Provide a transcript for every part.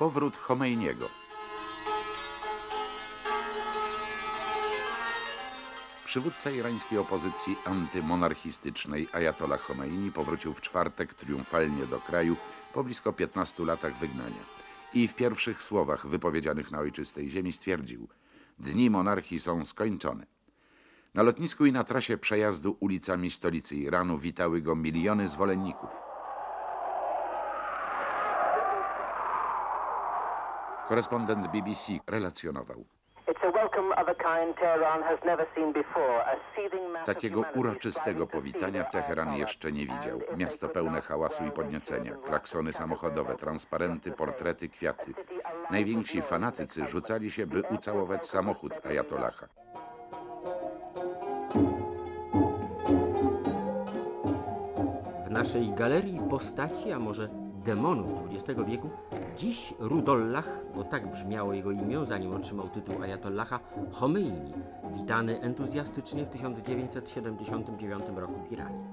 Powrót Chomejniego. Przywódca irańskiej opozycji antymonarchistycznej Ayatollah Khomeini powrócił w czwartek triumfalnie do kraju po blisko 15 latach wygnania. I w pierwszych słowach wypowiedzianych na ojczystej ziemi stwierdził: Dni monarchii są skończone. Na lotnisku i na trasie przejazdu ulicami stolicy Iranu witały go miliony zwolenników. Korespondent BBC relacjonował. Takiego uroczystego powitania Teheran jeszcze nie widział. Miasto pełne hałasu i podniecenia, klaksony samochodowe, transparenty, portrety, kwiaty. Najwięksi fanatycy rzucali się, by ucałować samochód Ayatollaha. W naszej galerii postaci, a może demonów XX wieku, dziś Rudollah, bo tak brzmiało jego imię, zanim otrzymał tytuł Ayatollaha, Khomeini, witany entuzjastycznie w 1979 roku w Iranie.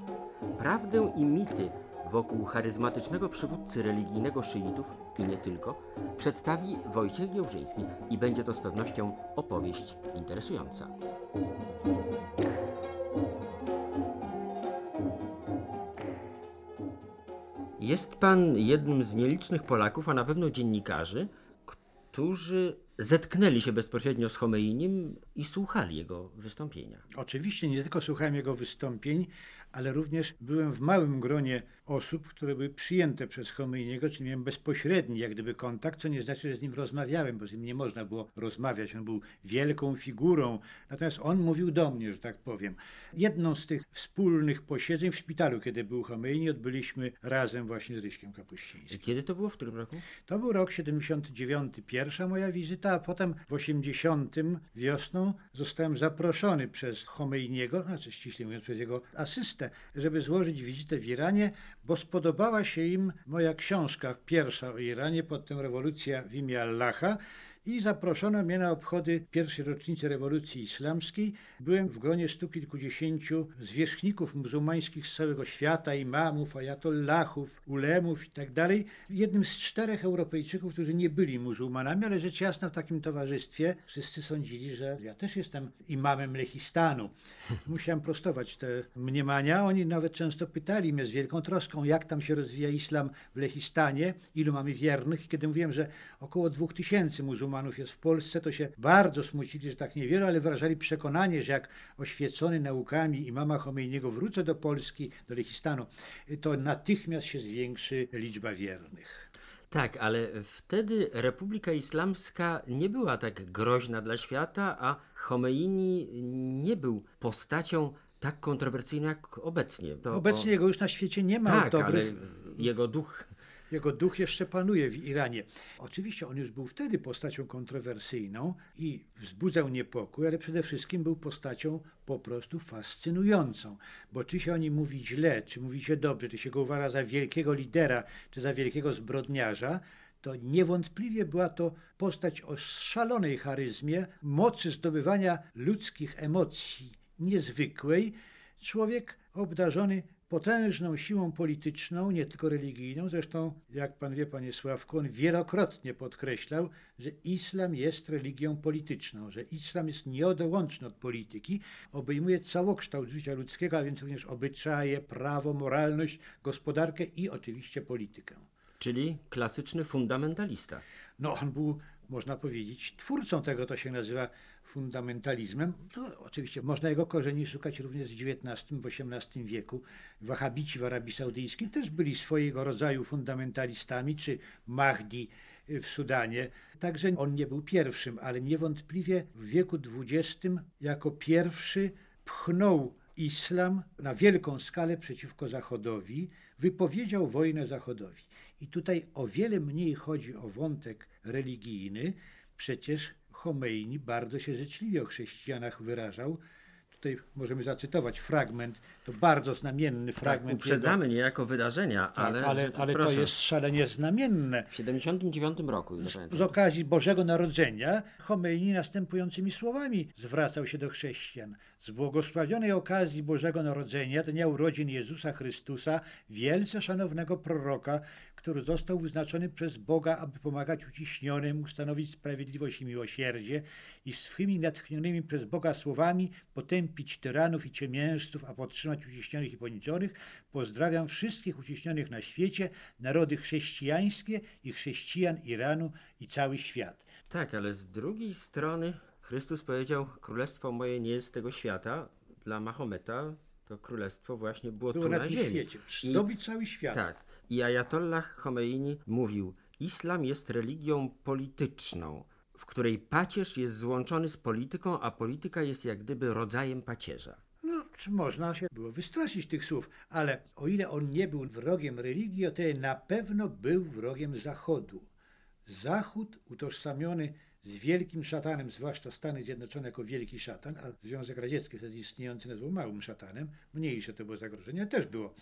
Prawdę i mity wokół charyzmatycznego przywódcy religijnego szyitów i nie tylko przedstawi Wojciech Giełżyński i będzie to z pewnością opowieść interesująca. Jest pan jednym z nielicznych Polaków, a na pewno dziennikarzy, którzy zetknęli się bezpośrednio z Chomeinim i słuchali jego wystąpienia. Oczywiście nie tylko słuchałem jego wystąpień, ale również byłem w małym gronie osób, które były przyjęte przez Chomeiniego, czyli miałem bezpośredni jak gdyby kontakt, co nie znaczy, że z nim rozmawiałem, bo z nim nie można było rozmawiać. On był wielką figurą, natomiast on mówił do mnie, że tak powiem. Jedną z tych wspólnych posiedzeń w szpitalu, kiedy był Chomeini, odbyliśmy razem właśnie z Ryśkiem Kapuścińskim. Kiedy to było? W którym roku? To był rok 79, pierwsza moja wizyta, a potem w 80 wiosną zostałem zaproszony przez Chomeiniego, znaczy ściśle mówiąc przez jego asystę, żeby złożyć wizytę w Iranie, bo spodobała się im moja książka pierwsza o Iranie, potem Rewolucja w imię Allaha i zaproszono mnie na obchody pierwszej rocznicy rewolucji islamskiej. Byłem w gronie stu kilkudziesięciu zwierzchników muzułmańskich z całego świata, imamów, ajatollahów, ulemów i tak dalej. Jednym z czterech Europejczyków, którzy nie byli muzułmanami, ale rzecz jasna w takim towarzystwie wszyscy sądzili, że ja też jestem imamem Lechistanu. Musiałem prostować te mniemania. Oni nawet często pytali mnie z wielką troską, jak tam się rozwija islam w Lechistanie, ilu mamy wiernych. Kiedy mówiłem, że około dwóch tysięcy muzułmanów muzułmanów jest w Polsce, to się bardzo smucili, że tak niewiele, ale wyrażali przekonanie, że jak oświecony naukami imama Chomejniego wrócę do Polski, do Lechistanu, to natychmiast się zwiększy liczba wiernych. Tak, ale wtedy Republika Islamska nie była tak groźna dla świata, a Khomeini nie był postacią tak kontrowersyjną jak obecnie. To obecnie o... jego już na świecie nie ma. Tak, dobrych... ale jego duch jego duch jeszcze panuje w Iranie. Oczywiście on już był wtedy postacią kontrowersyjną i wzbudzał niepokój, ale przede wszystkim był postacią po prostu fascynującą. Bo czy się o nim mówi źle, czy mówi się dobrze, czy się go uważa za wielkiego lidera, czy za wielkiego zbrodniarza, to niewątpliwie była to postać o szalonej charyzmie, mocy zdobywania ludzkich emocji niezwykłej, człowiek obdarzony potężną siłą polityczną, nie tylko religijną. Zresztą, jak pan wie, panie Sławku, on wielokrotnie podkreślał, że islam jest religią polityczną, że islam jest nieodłączny od polityki, obejmuje całokształt życia ludzkiego, a więc również obyczaje, prawo, moralność, gospodarkę i oczywiście politykę. Czyli klasyczny fundamentalista. No, on był, można powiedzieć, twórcą tego, to się nazywa fundamentalizmem. To oczywiście można jego korzeni szukać również w XIX, w XVIII wieku. Wahabici w Arabii Saudyjskiej też byli swojego rodzaju fundamentalistami, czy Mahdi w Sudanie. Także on nie był pierwszym, ale niewątpliwie w wieku XX jako pierwszy pchnął islam na wielką skalę przeciwko Zachodowi, wypowiedział wojnę Zachodowi. I tutaj o wiele mniej chodzi o wątek religijny, przecież Chomeini bardzo się życzliwie o chrześcijanach wyrażał. Tutaj możemy zacytować fragment, to bardzo znamienny tak, fragment. Tak, uprzedzamy jego... niejako wydarzenia, tak, ale, ale, ale to jest szalenie znamienne. W 79 roku. Z, z okazji Bożego Narodzenia Chomeini następującymi słowami zwracał się do chrześcijan. Z błogosławionej okazji Bożego Narodzenia, dnia urodzin Jezusa Chrystusa, wielce szanownego proroka, który został wyznaczony przez Boga, aby pomagać uciśnionym, ustanowić sprawiedliwość i miłosierdzie i swymi natchnionymi przez Boga słowami potępić tyranów i ciemiężców, a podtrzymać uciśnionych i poniczonych. Pozdrawiam wszystkich uciśnionych na świecie, narody chrześcijańskie i chrześcijan Iranu i cały świat. Tak, ale z drugiej strony Chrystus powiedział: Królestwo moje nie jest z tego świata. Dla Mahometa to królestwo właśnie było, Było tu na na ziemi. świecie. I- cały świat. Tak. I Ajatollah Khomeini mówił: Islam jest religią polityczną, w której pacierz jest złączony z polityką, a polityka jest jak gdyby rodzajem pacierza. No, można się było wystraszyć tych słów, ale o ile on nie był wrogiem religii, o tyle na pewno był wrogiem Zachodu. Zachód utożsamiony z wielkim szatanem, zwłaszcza Stany Zjednoczone jako wielki szatan, a Związek Radziecki wtedy istniejący nazwał małym szatanem, mniejsze to było zagrożenie, też było.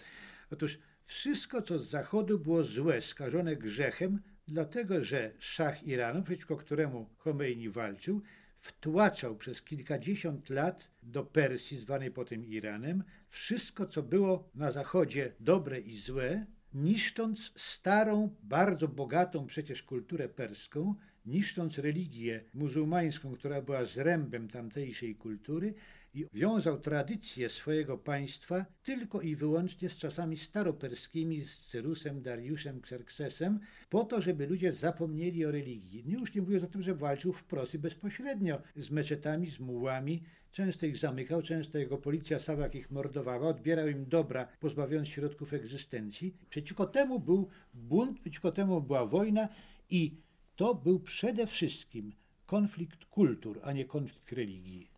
Otóż wszystko, co z Zachodu było złe, skażone grzechem, dlatego że szach Iranu, przeciwko któremu Khomeini walczył, wtłaczał przez kilkadziesiąt lat do Persji, zwanej potem Iranem, wszystko, co było na Zachodzie dobre i złe, niszcząc starą, bardzo bogatą przecież kulturę perską, niszcząc religię muzułmańską, która była zrębem tamtejszej kultury i wiązał tradycję swojego państwa tylko i wyłącznie z czasami staroperskimi, z Cyrusem, Dariuszem, Xerxesem, po to, żeby ludzie zapomnieli o religii. Nie już nie mówiąc o tym, że walczył wprost i bezpośrednio z meczetami, z mułami, Często ich zamykał, często jego policja Sawak ich mordowała, odbierał im dobra, pozbawiając środków egzystencji. Przeciwko temu był bunt, przeciwko temu była wojna i to był przede wszystkim konflikt kultur, a nie konflikt religii.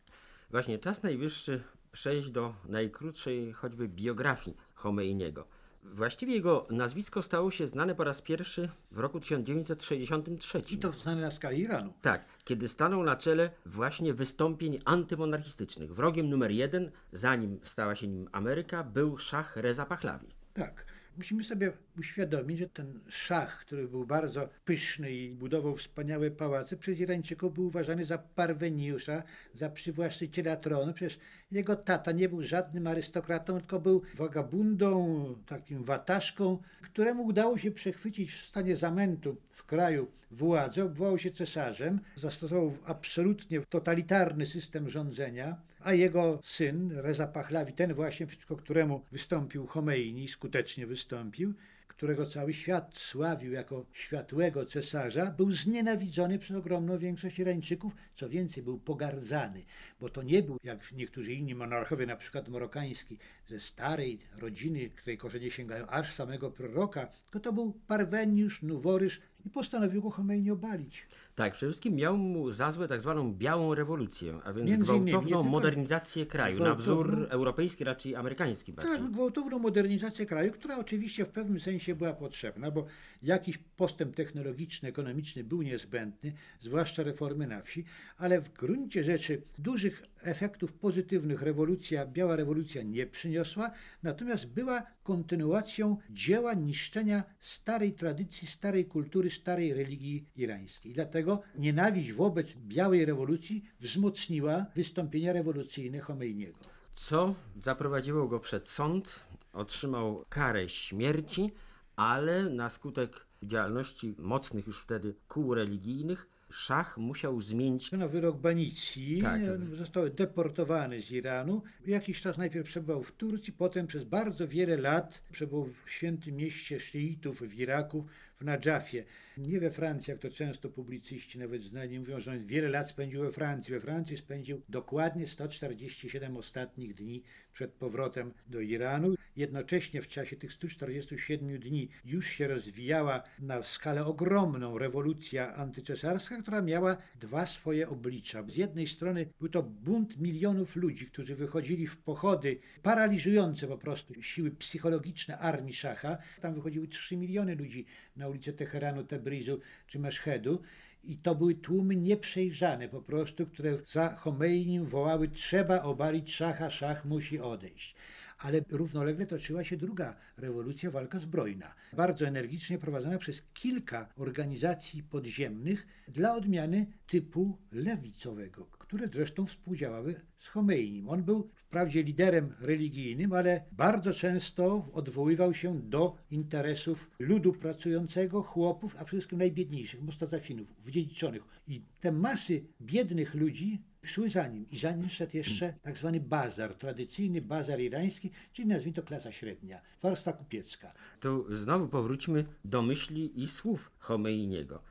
Właśnie czas najwyższy przejść do najkrótszej choćby biografii Khomeiniego. Właściwie jego nazwisko stało się znane po raz pierwszy w roku 1963. I to znane na skali Iranu. Tak, kiedy stanął na czele właśnie wystąpień antymonarchistycznych. Wrogiem numer jeden, zanim stała się nim Ameryka, był szach Reza Pahlavi. Tak. Musimy sobie uświadomić, że ten szach, który był bardzo pyszny i budował wspaniałe pałace, przez Irańczyków był uważany za parweniusza, za przywłaszczyciela tronu. Przecież jego tata nie był żadnym arystokratą, tylko był wagabundą, takim wataszką, któremu udało się przechwycić w stanie zamętu w kraju władzę, obwołał się cesarzem, zastosował absolutnie totalitarny system rządzenia, a jego syn, Reza Pahlavi, ten właśnie, przeciwko któremu wystąpił Khomeini, skutecznie wystąpił, którego cały świat sławił jako światłego cesarza, był znienawidzony przez ogromną większość Irańczyków, co więcej, był pogardzany, bo to nie był, jak niektórzy inni monarchowie, na przykład marokański, ze starej rodziny, której korzenie sięgają aż samego proroka, tylko to był parweniusz, noworyż i postanowił go Khomeini obalić. Tak, przede wszystkim miał mu za złe tak zwaną białą rewolucję, a więc Między innymi, gwałtowną tylko- modernizację kraju, na wzór Gwałtowną- europejski, raczej amerykański bardziej. Tak, gwałtowną modernizację kraju, która oczywiście w pewnym sensie była potrzebna, bo jakiś postęp technologiczny, ekonomiczny był niezbędny, zwłaszcza reformy na wsi, ale w gruncie rzeczy dużych efektów pozytywnych rewolucja, biała rewolucja nie przyniosła, natomiast była kontynuacją dzieła niszczenia starej tradycji, starej kultury, starej religii irańskiej. Dlatego nienawiść wobec białej rewolucji wzmocniła wystąpienia rewolucyjne Chomeiniego. Co zaprowadziło go przed sąd, otrzymał karę śmierci, ale na skutek działalności mocnych już wtedy kół religijnych, szach musiał zmienić na wyrok banicji. Tak. Został deportowany z Iranu. Jakiś czas najpierw przebywał w Turcji, potem przez bardzo wiele lat przebywał w świętym mieście szyitów w Iraku, w Nadżafie. Nie we Francji, jak to często publicyści nawet znani mówią, że on wiele lat spędził we Francji. We Francji spędził dokładnie 147 ostatnich dni przed powrotem do Iranu. Jednocześnie w czasie tych 147 dni już się rozwijała na skalę ogromną rewolucja antyczesarska, która miała dwa swoje oblicza. Z jednej strony był to bunt milionów ludzi, którzy wychodzili w pochody paraliżujące po prostu siły psychologiczne armii szacha. Tam wychodziły 3 miliony ludzi na ulice Teheranu, Tebrizu czy Meszhedu. I to były tłumy nieprzejrzane po prostu, które za Chomeinim wołały trzeba obalić szacha, szach musi odejść ale równolegle toczyła się druga rewolucja, walka zbrojna, bardzo energicznie prowadzona przez kilka organizacji podziemnych dla odmiany typu lewicowego, które zresztą współdziałały z Chomeinim. On był wprawdzie liderem religijnym, ale bardzo często odwoływał się do interesów ludu pracującego, chłopów, a przede wszystkim najbiedniejszych, mustazafinów, wydziedziczonych. I te masy biednych ludzi szły za nim. I za nim szedł jeszcze tak zwany bazar, tradycyjny bazar irański, czyli nazwijmy to klasa średnia, warstwa kupiecka. Tu znowu powróćmy do myśli i słów Chomeiniego.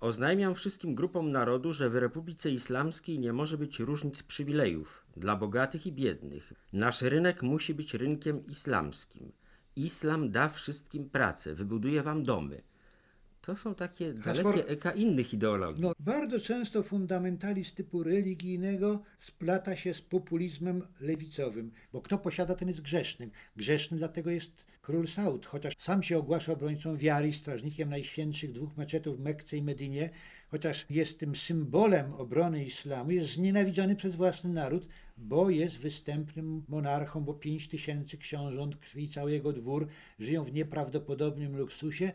Oznajmiam wszystkim grupom narodu, że w Republice Islamskiej nie może być różnic przywilejów dla bogatych i biednych. Nasz rynek musi być rynkiem islamskim. Islam da wszystkim pracę, wybuduje wam domy. To są takie dalekie eka innych ideologii. No, bardzo często fundamentalizm typu religijnego splata się z populizmem lewicowym, bo kto posiada, ten jest grzesznym. Grzesznym dlatego jest król Saud, chociaż sam się ogłasza obrońcą wiary strażnikiem najświętszych dwóch meczetów w Mekce i Medynie, chociaż jest tym symbolem obrony islamu, jest znienawidzony przez własny naród, bo jest występnym monarchą, bo pięć tysięcy książąt krwi cały jego dwór żyją w nieprawdopodobnym luksusie,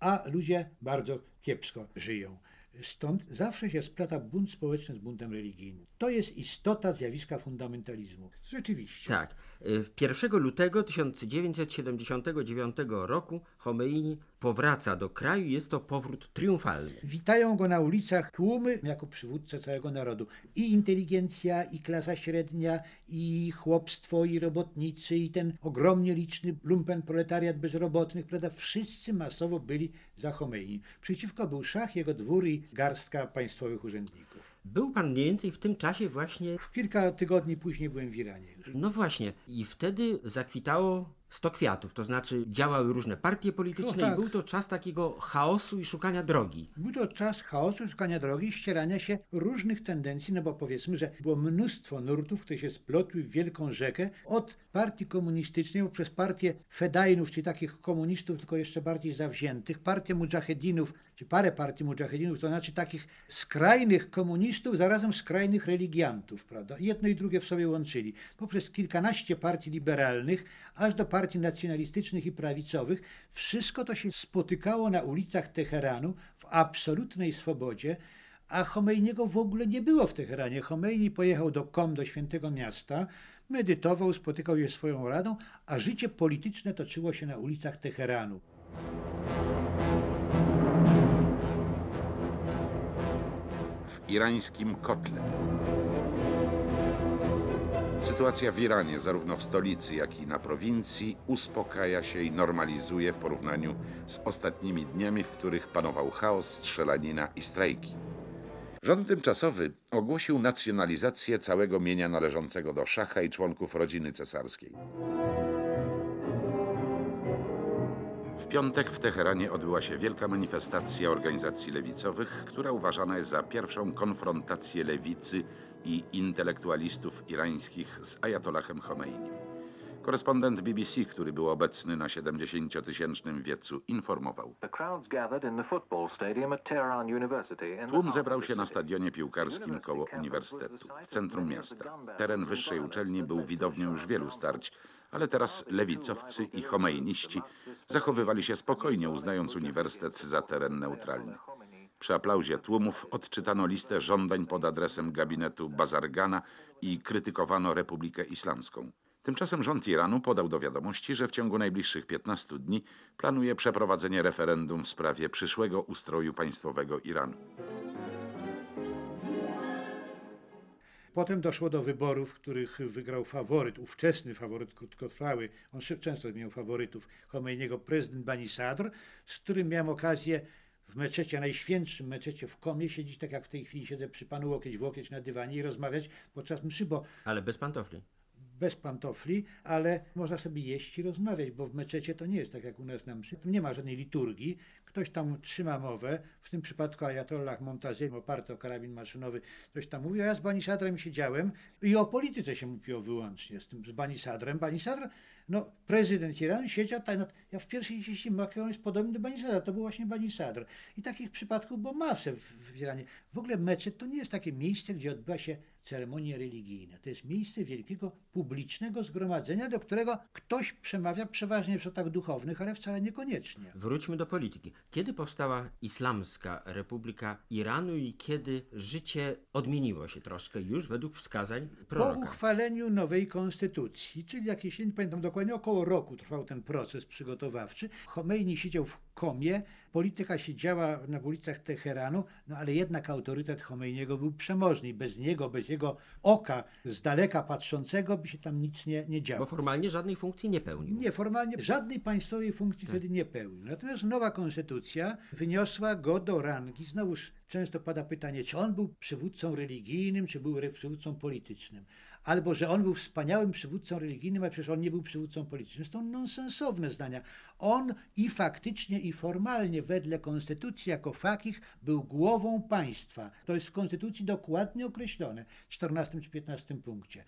a ludzie bardzo kiepsko żyją. Stąd zawsze się splata bunt społeczny z buntem religijnym. To jest istota zjawiska fundamentalizmu. Rzeczywiście. Tak. Y, 1 lutego 1979 roku Chomeini powraca do kraju. Jest to powrót triumfalny. Witają go na ulicach tłumy jako przywódcę całego narodu. I inteligencja, i klasa średnia, i chłopstwo, i robotnicy, i ten ogromnie liczny lumpen proletariat bezrobotnych, prawda? Wszyscy masowo byli za Chomeini. Przeciwko był szach, jego dwór i garstka państwowych urzędników. Był pan mniej więcej w tym czasie właśnie. Kilka tygodni później byłem w Iranie już. No właśnie, i wtedy zakwitało sto kwiatów, to znaczy działały różne partie polityczne No i tak. był to czas takiego chaosu i szukania drogi. Był to czas chaosu, szukania drogi, ścierania się różnych tendencji, no bo powiedzmy, że było mnóstwo nurtów, które się splotły w wielką rzekę, od partii komunistycznej, poprzez partię fedajnów, czyli takich komunistów, tylko jeszcze bardziej zawziętych, partię mujahedinów, czy parę partii mujahedinów, to znaczy takich skrajnych komunistów, zarazem skrajnych religiantów, prawda? Jedno i drugie w sobie łączyli. Poprzez kilkanaście partii liberalnych, aż do partii nacjonalistycznych i prawicowych, wszystko to się spotykało na ulicach Teheranu w absolutnej swobodzie, a Chomeiniego w ogóle nie było w Teheranie. Chomeini pojechał do Kom, do świętego miasta, medytował, spotykał je swoją radą, a życie polityczne toczyło się na ulicach Teheranu. w irańskim kotle. Sytuacja w Iranie, zarówno w stolicy, jak i na prowincji, uspokaja się i normalizuje w porównaniu z ostatnimi dniami, w których panował chaos, strzelanina i strajki. Rząd tymczasowy ogłosił nacjonalizację całego mienia należącego do szacha i członków rodziny cesarskiej. W piątek w Teheranie odbyła się wielka manifestacja organizacji lewicowych, która uważana jest za pierwszą konfrontację lewicy i intelektualistów irańskich z Ayatollahem Khomeinim. Korespondent BBC, który był obecny na 70-tysięcznym wiecu, informował. Tłum zebrał się na stadionie piłkarskim koło uniwersytetu, w centrum miasta. Teren wyższej uczelni był widownią już wielu starć, ale teraz lewicowcy i homeiniści zachowywali się spokojnie, uznając uniwersytet za teren neutralny. Przy aplauzie tłumów odczytano listę żądań pod adresem gabinetu Bazargana i krytykowano Republikę Islamską. Tymczasem rząd Iranu podał do wiadomości, że w ciągu najbliższych 15 dni planuje przeprowadzenie referendum w sprawie przyszłego ustroju państwowego Iranu. Potem doszło do wyborów, w których wygrał faworyt, ówczesny faworyt krótkotrwały. On często miał faworytów Chomeiniego, prezydent Bani Sadr, z którym miałem okazję w meczecie, najświętszym meczecie w Komie siedzieć, tak jak w tej chwili siedzę przy panu łokieć w łokieć na dywanie i rozmawiać podczas mszy, bo Ale bez pantofli. Bez pantofli, ale można sobie jeść i rozmawiać, bo w meczecie to nie jest tak jak u nas na mszy. Nie ma żadnej liturgii. Ktoś tam trzyma mowę, w tym przypadku Ayatollah Montazir, oparty o karabin maszynowy, ktoś tam mówi, a ja z Bani Sadrem siedziałem i o polityce się mówiło wyłącznie z tym, z Bani Sadrem. Bani Sadr, no prezydent Iranu siedział tak, no, ja w pierwszej części Macron jest podobny do Bani Sadra, to był właśnie Bani Sadr. I takich przypadków było masę w, w Iranie. W ogóle meczet to nie jest takie miejsce, gdzie odbywa się ceremonie religijne. To jest miejsce wielkiego publicznego zgromadzenia, do którego ktoś przemawia przeważnie w rzutach duchownych, ale wcale niekoniecznie. Wróćmy do polityki. Kiedy powstała Islamska Republika Iranu i kiedy życie odmieniło się troszkę już według wskazań Po proroka? uchwaleniu nowej konstytucji, czyli jakieś, nie pamiętam dokładnie, około roku trwał ten proces przygotowawczy. Khomeini siedział w komie, polityka się działa na ulicach Teheranu, no ale jednak autorytet Khomeiniego był przemożny. Bez niego, bez jego oka z daleka patrzącego by się tam nic nie, nie działo. Bo formalnie żadnej funkcji nie pełnił. Nie, formalnie żadnej państwowej funkcji wtedy nie pełnił. Natomiast nowa konstytucja wyniosła go do rangi. Znowuż często pada pytanie, czy on był przywódcą religijnym, czy był przywódcą politycznym. Albo, że on był wspaniałym przywódcą religijnym, a przecież on nie był przywódcą politycznym. To są nonsensowne zdania. On i faktycznie, i formalnie wedle konstytucji jako fakich był głową państwa. To jest w konstytucji dokładnie określone w 14 czy 15 punkcie.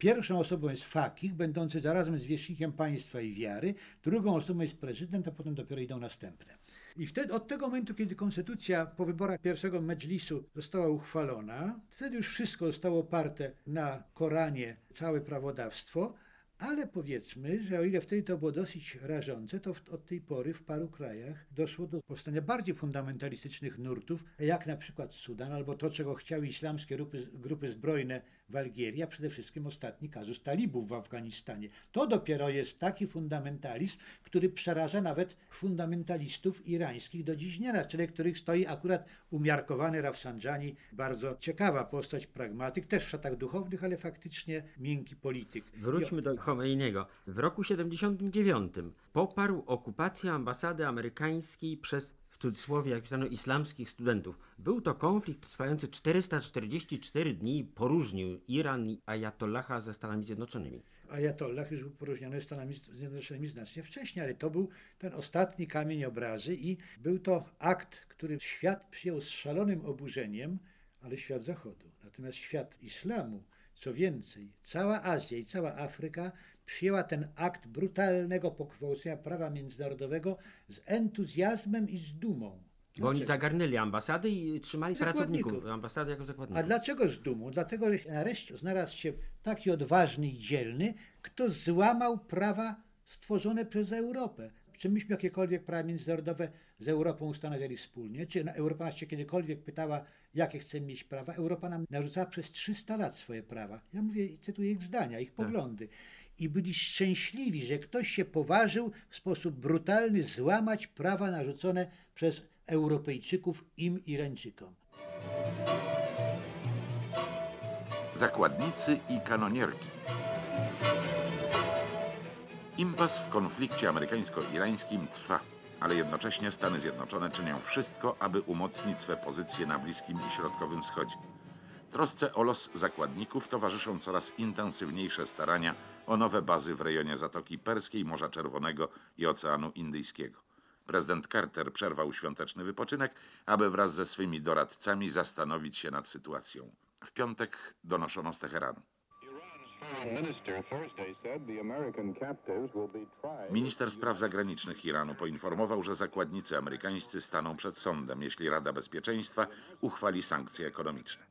Pierwszą osobą jest fakich, będący zarazem zwierzchnikiem państwa i wiary. Drugą osobą jest prezydent, a potem dopiero idą następne. I wtedy, od tego momentu, kiedy konstytucja po wyborach pierwszego medżlisu została uchwalona, wtedy już wszystko zostało oparte na Koranie, całe prawodawstwo, ale powiedzmy, że o ile wtedy to było dosyć rażące, to od tej pory w paru krajach doszło do powstania bardziej fundamentalistycznych nurtów, jak na przykład Sudan, albo to, czego chciały islamskie grupy, grupy zbrojne w Algierii, a przede wszystkim ostatni kazus talibów w Afganistanie. To dopiero jest taki fundamentalizm, który przeraża nawet fundamentalistów irańskich do dziś dnia, na czele których stoi akurat umiarkowany Rafsanjani, bardzo ciekawa postać, pragmatyk, też w szatach duchownych, ale faktycznie miękki polityk. Wróćmy do Khomeiniego. W roku 79 poparł okupację ambasady amerykańskiej przez cudzysłowie, jak pisano, islamskich studentów. Był to konflikt trwający 444 dni poróżnił Iran i Ayatollaha ze Stanami Zjednoczonymi. Ajatollah już był poróżniony Stanami Zjednoczonymi znacznie wcześniej, ale to był ten ostatni kamień obrazy i był to akt, który świat przyjął z szalonym oburzeniem, ale świat Zachodu. Natomiast świat islamu, co więcej, cała Azja i cała Afryka przyjęła ten akt brutalnego pogwałcenia prawa międzynarodowego z entuzjazmem i z dumą. Bo oni zagarnęli ambasady i trzymali pracowników ambasady jako A zakładników. dlaczego z dumą? Dlatego, że nareszcie znalazł się taki odważny i dzielny, kto złamał prawa stworzone przez Europę. Czy myśmy jakiekolwiek prawa międzynarodowe z Europą ustanawiali wspólnie? Czy Europa nas się kiedykolwiek pytała, jakie chcemy mieć prawa? Europa nam narzucała przez 300 lat swoje prawa. Ja mówię, cytuję ich zdania, ich poglądy. I byli szczęśliwi, że ktoś się poważył w sposób brutalny złamać prawa narzucone przez Europejczyków im Irańczykom. Zakładnicy i kanonierki. Impas w konflikcie amerykańsko-irańskim trwa, ale jednocześnie Stany Zjednoczone czynią wszystko, aby umocnić swe pozycje na Bliskim i Środkowym Wschodzie. Trosce o los zakładników towarzyszą coraz intensywniejsze starania o nowe bazy w rejonie Zatoki Perskiej, Morza Czerwonego i Oceanu Indyjskiego. Prezydent Carter przerwał świąteczny wypoczynek, aby wraz ze swymi doradcami zastanowić się nad sytuacją. W piątek donoszono z Teheranu. Minister spraw zagranicznych Iranu poinformował, że zakładnicy amerykańscy staną przed sądem, jeśli Rada Bezpieczeństwa uchwali sankcje ekonomiczne.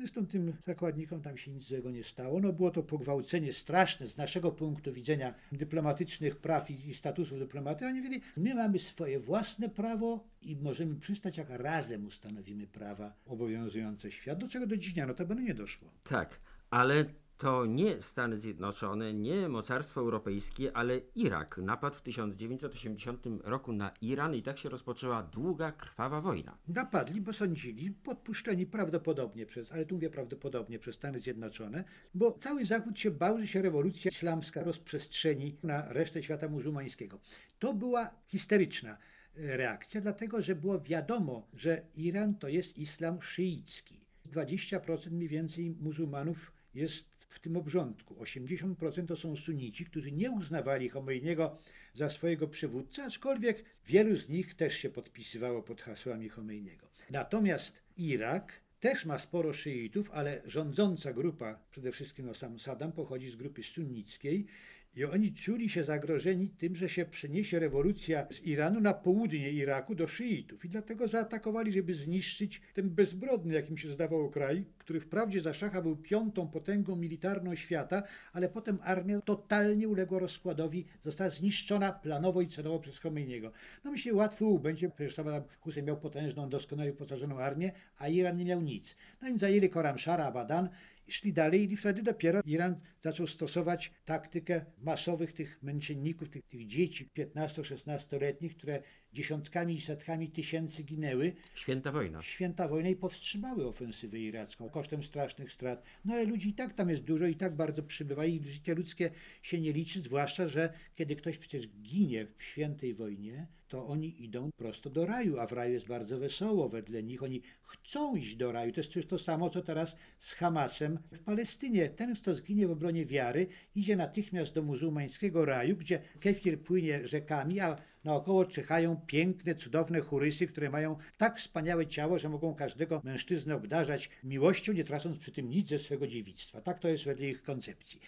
Zresztą tym zakładnikom tam się nic złego nie stało. No było to pogwałcenie straszne z naszego punktu widzenia dyplomatycznych praw i, i statusów dyplomaty. Oni mówili, my mamy swoje własne prawo i możemy przystać, jak razem ustanowimy prawa obowiązujące świat, do czego do dziś dnia notabene nie doszło. Tak, ale to nie Stany Zjednoczone, nie mocarstwo europejskie, ale Irak napadł w 1980 roku na Iran i tak się rozpoczęła długa, krwawa wojna. Napadli, bo sądzili, podpuszczeni prawdopodobnie przez, ale tu mówię prawdopodobnie przez Stany Zjednoczone, bo cały Zachód się bał, że się rewolucja islamska rozprzestrzeni na resztę świata muzułmańskiego. To była histeryczna e, reakcja, dlatego że było wiadomo, że Iran to jest islam szyicki. 20% mniej więcej muzułmanów jest w tym obrządku. 80% to są sunici, którzy nie uznawali Chomeiniego za swojego przywódcę, aczkolwiek wielu z nich też się podpisywało pod hasłami Chomeiniego. Natomiast Irak też ma sporo szyitów, ale rządząca grupa, przede wszystkim no sam Saddam, pochodzi z grupy sunnickiej I oni czuli się zagrożeni tym, że się przeniesie rewolucja z Iranu na południe Iraku do szyitów. I dlatego zaatakowali, żeby zniszczyć ten bezbrodny, jakim się zdawało kraj, który wprawdzie za szacha był piątą potęgą militarną świata, ale potem armia totalnie uległa rozkładowi, została zniszczona planowo i celowo przez Khomeiniego. No myślę, łatwy łuk będzie, przecież Saddam Hussein miał potężną, doskonale wyposażoną armię, a Iran nie miał nic. No i zajęli Koramszara, Abadan, szli dalej i wtedy dopiero Iran zaczął stosować taktykę masowych tych męczenników, tych, tych dzieci 15-16-letnich, które dziesiątkami i setkami tysięcy ginęły. Święta wojna. Święta wojna i powstrzymały ofensywę iracką kosztem strasznych strat. No ale ludzi i tak tam jest dużo i tak bardzo przybywa i życie ludzkie się nie liczy, zwłaszcza, że kiedy ktoś przecież ginie w świętej wojnie, to oni idą prosto do raju, a w raju jest bardzo wesoło wedle nich. Oni chcą iść do raju. To jest też to samo, co teraz z Hamasem w Palestynie. Ten, kto zginie w obronie wiary, idzie natychmiast do muzułmańskiego raju, gdzie kefir płynie rzekami, a naokoło czyhają piękne, cudowne churysy, które mają tak wspaniałe ciało, że mogą każdego mężczyznę obdarzać miłością, nie tracąc przy tym nic ze swego dziewictwa. Tak to jest wedle ich koncepcji.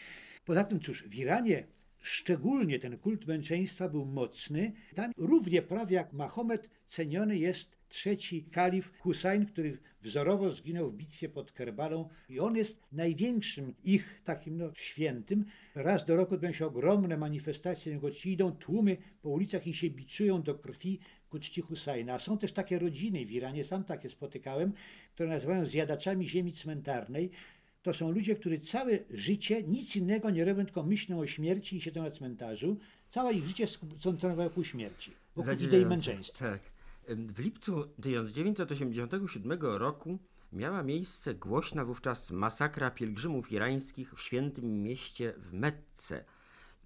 Poza tym, cóż, w Iranie szczególnie ten kult męczeństwa był mocny. Tam równie prawie jak Mahomet ceniony jest trzeci kalif Hussein, który wzorowo zginął w bitwie pod Kerbalą i on jest największym ich takim no, świętym. Raz do roku odbywają się ogromne manifestacje, jego ci idą tłumy po ulicach i się biczują do krwi ku czci Husajna. A są też takie rodziny w Iranie, sam takie spotykałem, które nazywają zjadaczami ziemi cmentarnej. To są ludzie, którzy całe życie nic innego nie robią, tylko myślą o śmierci i siedzą na cmentarzu. Całe ich życie skoncentrowało ku śmierci, wokół idei męczeństwa. Tak. W lipcu 1987 roku miała miejsce głośna wówczas masakra pielgrzymów irańskich w świętym mieście w Mecce.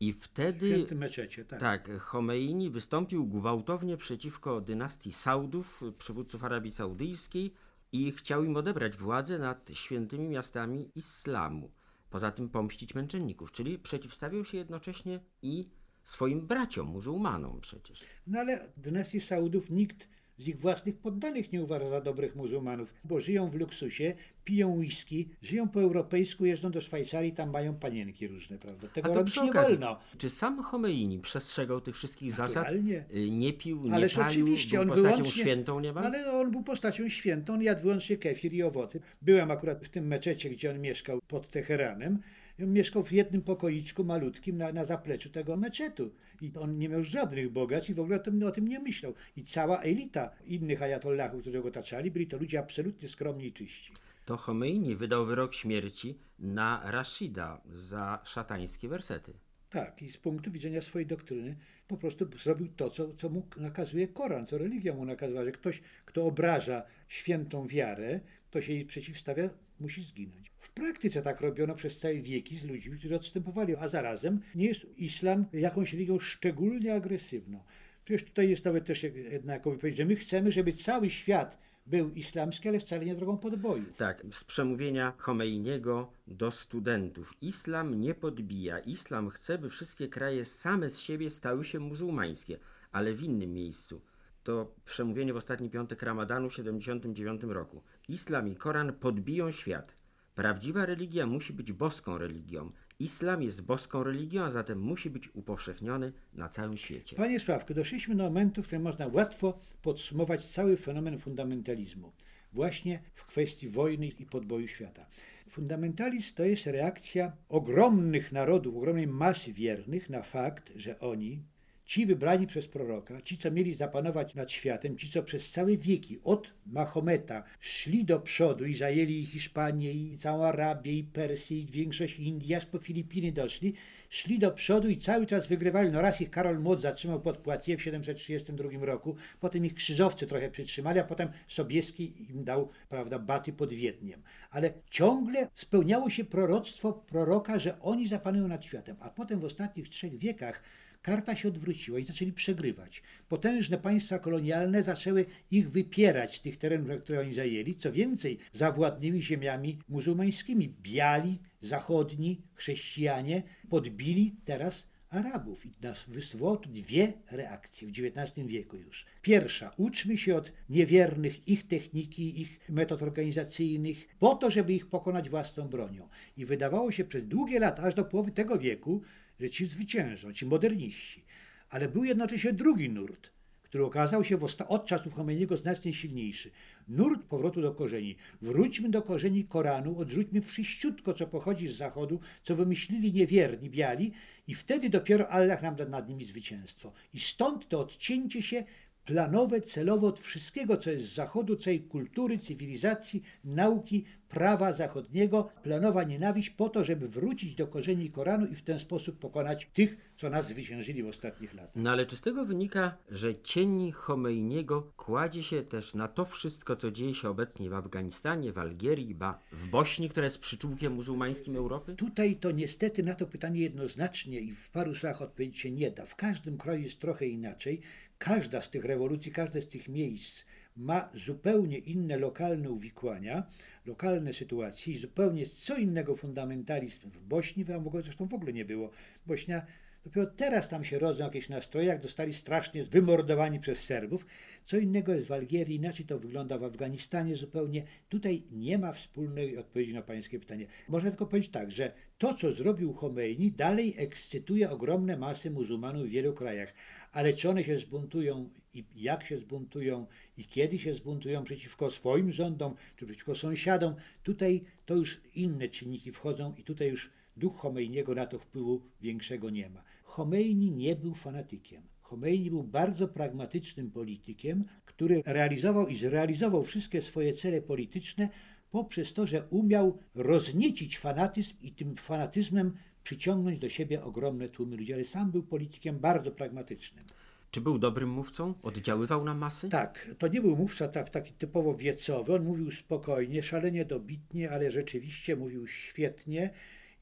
I W wtedy świętym meczecie, tak. tak, Chomeini wystąpił gwałtownie przeciwko dynastii Saudów, przywódców Arabii Saudyjskiej i chciał im odebrać władzę nad świętymi miastami islamu. Poza tym pomścić męczenników, czyli przeciwstawiał się jednocześnie i swoim braciom, muzułmanom przecież. No ale w dynastii Saudów nikt z ich własnych poddanych nie uważa za dobrych muzułmanów, bo żyją w luksusie, piją whisky, żyją po europejsku, jeżdżą do Szwajcarii, tam mają panienki różne, prawda? Tego A to robić nie wolno. czy sam Chomeini przestrzegał tych wszystkich zasad? Naturalnie. Y, Nie pił, nie Ależ palił, oczywiście, był on postacią wyłącznie... świętą niemal? Ale on był postacią świętą, on jadł wyłącznie kefir i owoce. Byłem akurat w tym meczecie, gdzie on mieszkał pod Teheranem. I On mieszkał w jednym pokoiczku malutkim na, na zapleczu tego meczetu. I on nie miał żadnych bogactw i w ogóle o tym, o tym nie myślał. I cała elita innych ajatollahów, którzy go otaczali, byli to ludzie absolutnie skromni i czyści. To Chomeini wydał wyrok śmierci na Rashida za szatańskie wersety. Tak, i z punktu widzenia swojej doktryny po prostu zrobił to, co, co mu nakazuje Koran, co religia mu nakazała, że ktoś, kto obraża świętą wiarę, kto się jej przeciwstawia, musi zginąć. W praktyce tak robiono przez całe wieki z ludźmi, którzy odstępowali, a zarazem nie jest islam jakąś religią szczególnie agresywną. Już tutaj jest nawet też jedna wypowiedź, że my chcemy, żeby cały świat był islamski, ale wcale nie drogą podboju. Tak, z przemówienia Chomeiniego do studentów. Islam nie podbija. Islam chce, by wszystkie kraje same z siebie stały się muzułmańskie, ale w innym miejscu. To przemówienie w ostatni piątek Ramadanu w 79 roku. Islam i Koran podbiją świat. Prawdziwa religia musi być boską religią. Islam jest boską religią, a zatem musi być upowszechniony na całym świecie. Panie Sławku, doszliśmy do momentu, w którym można łatwo podsumować cały fenomen fundamentalizmu. Właśnie w kwestii wojny i podboju świata. Fundamentalizm to jest reakcja ogromnych narodów, ogromnej masy wiernych na fakt, że oni, ci wybrani przez proroka, ci, co mieli zapanować nad światem, ci, co przez całe wieki od Mahometa szli do przodu i zajęli Hiszpanię, i całą Arabię, i Persję, i większość Indii, aż po Filipiny doszli, szli do przodu i cały czas wygrywali. No raz ich Karol Młot zatrzymał pod Poitiers w 732 roku, potem ich krzyżowcy trochę przytrzymali, a potem Sobieski im dał, prawda, baty pod Wiedniem. Ale ciągle spełniało się proroctwo proroka, że oni zapanują nad światem. A potem w ostatnich trzech wiekach karta się odwróciła i zaczęli przegrywać. Potężne państwa kolonialne zaczęły ich wypierać z tych terenów, które oni zajęli. Co więcej, zawładnęli ziemiami muzułmańskimi. Biali, zachodni, chrześcijanie podbili teraz Arabów. I wywołało tu dwie reakcje w XIX wieku już. Pierwsza, uczmy się od niewiernych ich techniki, ich metod organizacyjnych, po to, żeby ich pokonać własną bronią. I wydawało się przez długie lata, aż do połowy tego wieku, że ci zwyciężą, ci moderniści. Ale był jednocześnie drugi nurt, który okazał się od czasów Chomejniego znacznie silniejszy. Nurt powrotu do korzeni. Wróćmy do korzeni Koranu, odrzućmy wszyściutko, co pochodzi z zachodu, co wymyślili niewierni, biali i wtedy dopiero Allah nam da nad nimi zwycięstwo. I stąd to odcięcie się planowe, celowo od wszystkiego, co jest z zachodu, całej kultury, cywilizacji, nauki, prawa zachodniego, planowa nienawiść po to, żeby wrócić do korzeni Koranu i w ten sposób pokonać tych, co nas zwyciężyli w ostatnich latach. No ale czy z tego wynika, że cień Chomeiniego kładzie się też na to wszystko, co dzieje się obecnie w Afganistanie, w Algierii, ba w Bośni, która jest przyczółkiem muzułmańskim Europy? Tutaj to niestety na to pytanie jednoznacznie i w paru słowach odpowiedzieć się nie da. W każdym kraju jest trochę inaczej. Każda z tych rewolucji, każde z tych miejsc ma zupełnie inne lokalne uwikłania, lokalne sytuacje i zupełnie co innego fundamentalizm w Bośni, w ogóle zresztą w ogóle nie było. Bośnia Dopiero teraz tam się rodzą jakieś nastroje, jak zostali strasznie wymordowani przez Serbów. Co innego jest w Algierii, inaczej to wygląda w Afganistanie zupełnie. Tutaj nie ma wspólnej odpowiedzi na pańskie pytanie. Można tylko powiedzieć tak, że to, co zrobił Khomeini, dalej ekscytuje ogromne masy muzułmanów w wielu krajach. Ale czy one się zbuntują i jak się zbuntują i kiedy się zbuntują przeciwko swoim rządom czy przeciwko sąsiadom, tutaj to już inne czynniki wchodzą i tutaj już duch Chomeiniego na to wpływu większego nie ma. Chomeini nie był fanatykiem. Chomeini był bardzo pragmatycznym politykiem, który realizował i zrealizował wszystkie swoje cele polityczne poprzez to, że umiał rozniecić fanatyzm i tym fanatyzmem przyciągnąć do siebie ogromne tłumy ludzi, ale sam był politykiem bardzo pragmatycznym. Czy był dobrym mówcą? Oddziaływał na masy? Tak, to nie był mówca tak, taki typowo wiecowy, on mówił spokojnie, szalenie dobitnie, ale rzeczywiście mówił świetnie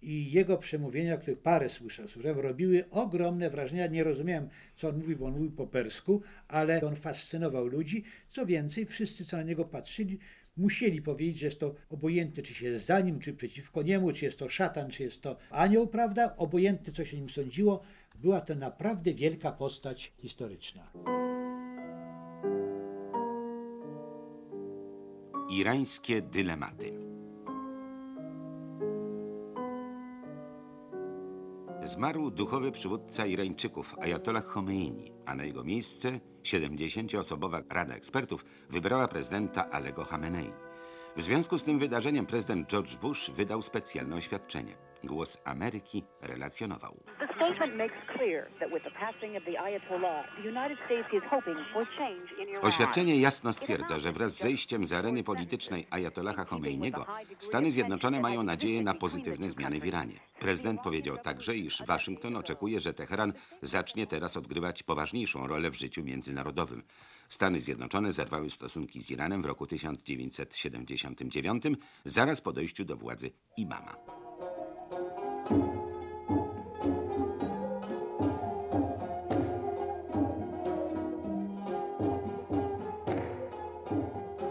i jego przemówienia, których parę słyszałem, słyszałem, robiły ogromne wrażenie. Nie rozumiałem, co on mówił, bo on mówił po persku, ale on fascynował ludzi. Co więcej, wszyscy, co na niego patrzyli, musieli powiedzieć, że jest to obojętne, czy się jest za nim, czy przeciwko niemu, czy jest to szatan, czy jest to anioł, prawda? Obojętne, co się nim sądziło. Była to naprawdę wielka postać historyczna. Irańskie dylematy. Zmarł duchowy przywódca Irańczyków, Ayatollah Khomeini, a na jego miejsce 70-osobowa Rada Ekspertów wybrała prezydenta Alego Khamenei. W związku z tym wydarzeniem prezydent George Bush wydał specjalne oświadczenie. Głos Ameryki relacjonował. Oświadczenie jasno stwierdza, że wraz z zejściem z areny politycznej Ayatollaha Khomeiniego Stany Zjednoczone mają nadzieję na pozytywne zmiany w Iranie. Prezydent powiedział także, iż Waszyngton oczekuje, że Teheran zacznie teraz odgrywać poważniejszą rolę w życiu międzynarodowym. Stany Zjednoczone zerwały stosunki z Iranem w roku 1979, zaraz po dojściu do władzy imama.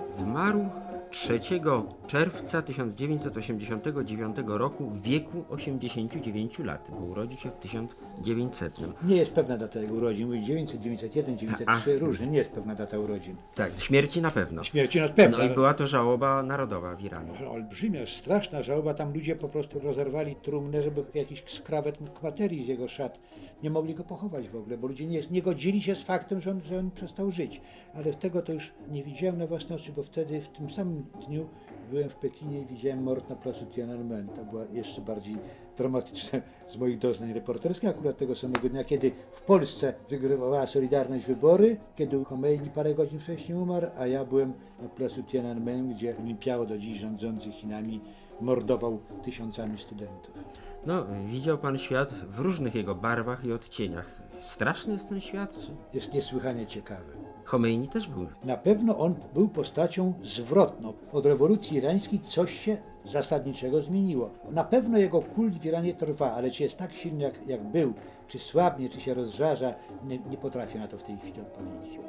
Zmarł 3 czerwca 1989 roku w wieku 89 lat, bo urodził się w 1900. Nie jest pewna data jego urodzin. Mówi 900, 901, 903, różnie. Nie jest pewna data urodzin. Tak, śmierci na pewno. Śmierci nas pewna. No i była to żałoba narodowa w Iranie. Olbrzymia, straszna żałoba. Tam ludzie po prostu rozerwali trumnę, żeby jakiś skrawet mógł materii z jego szat. Nie mogli go pochować w ogóle, bo ludzie nie, nie godzili się z faktem, że on, że on przestał żyć. Ale tego to już nie widziałem na własne oczy, bo wtedy w tym samym dniu byłem w Pekinie i widziałem mord na placu Tiananmen. To była jeszcze bardziej dramatyczne z moich doznań reporterskich. Akurat tego samego dnia, kiedy w Polsce wygrywała Solidarność wybory, kiedy Khomeini parę godzin wcześniej umarł, a ja byłem na placu Tiananmen, gdzie Olimpiało do dziś rządzący Chinami mordował tysiącami studentów. No, widział pan świat w różnych jego barwach i odcieniach. Straszny jest ten świat, czy? Jest niesłychanie ciekawy. Khomeini też był. Na pewno on był postacią zwrotną. Od rewolucji irańskiej coś się zasadniczego zmieniło. Na pewno jego kult w Iranie trwa, ale czy jest tak silny jak, jak był, czy słabnie, czy się rozżarza, nie, nie potrafię na to w tej chwili odpowiedzieć.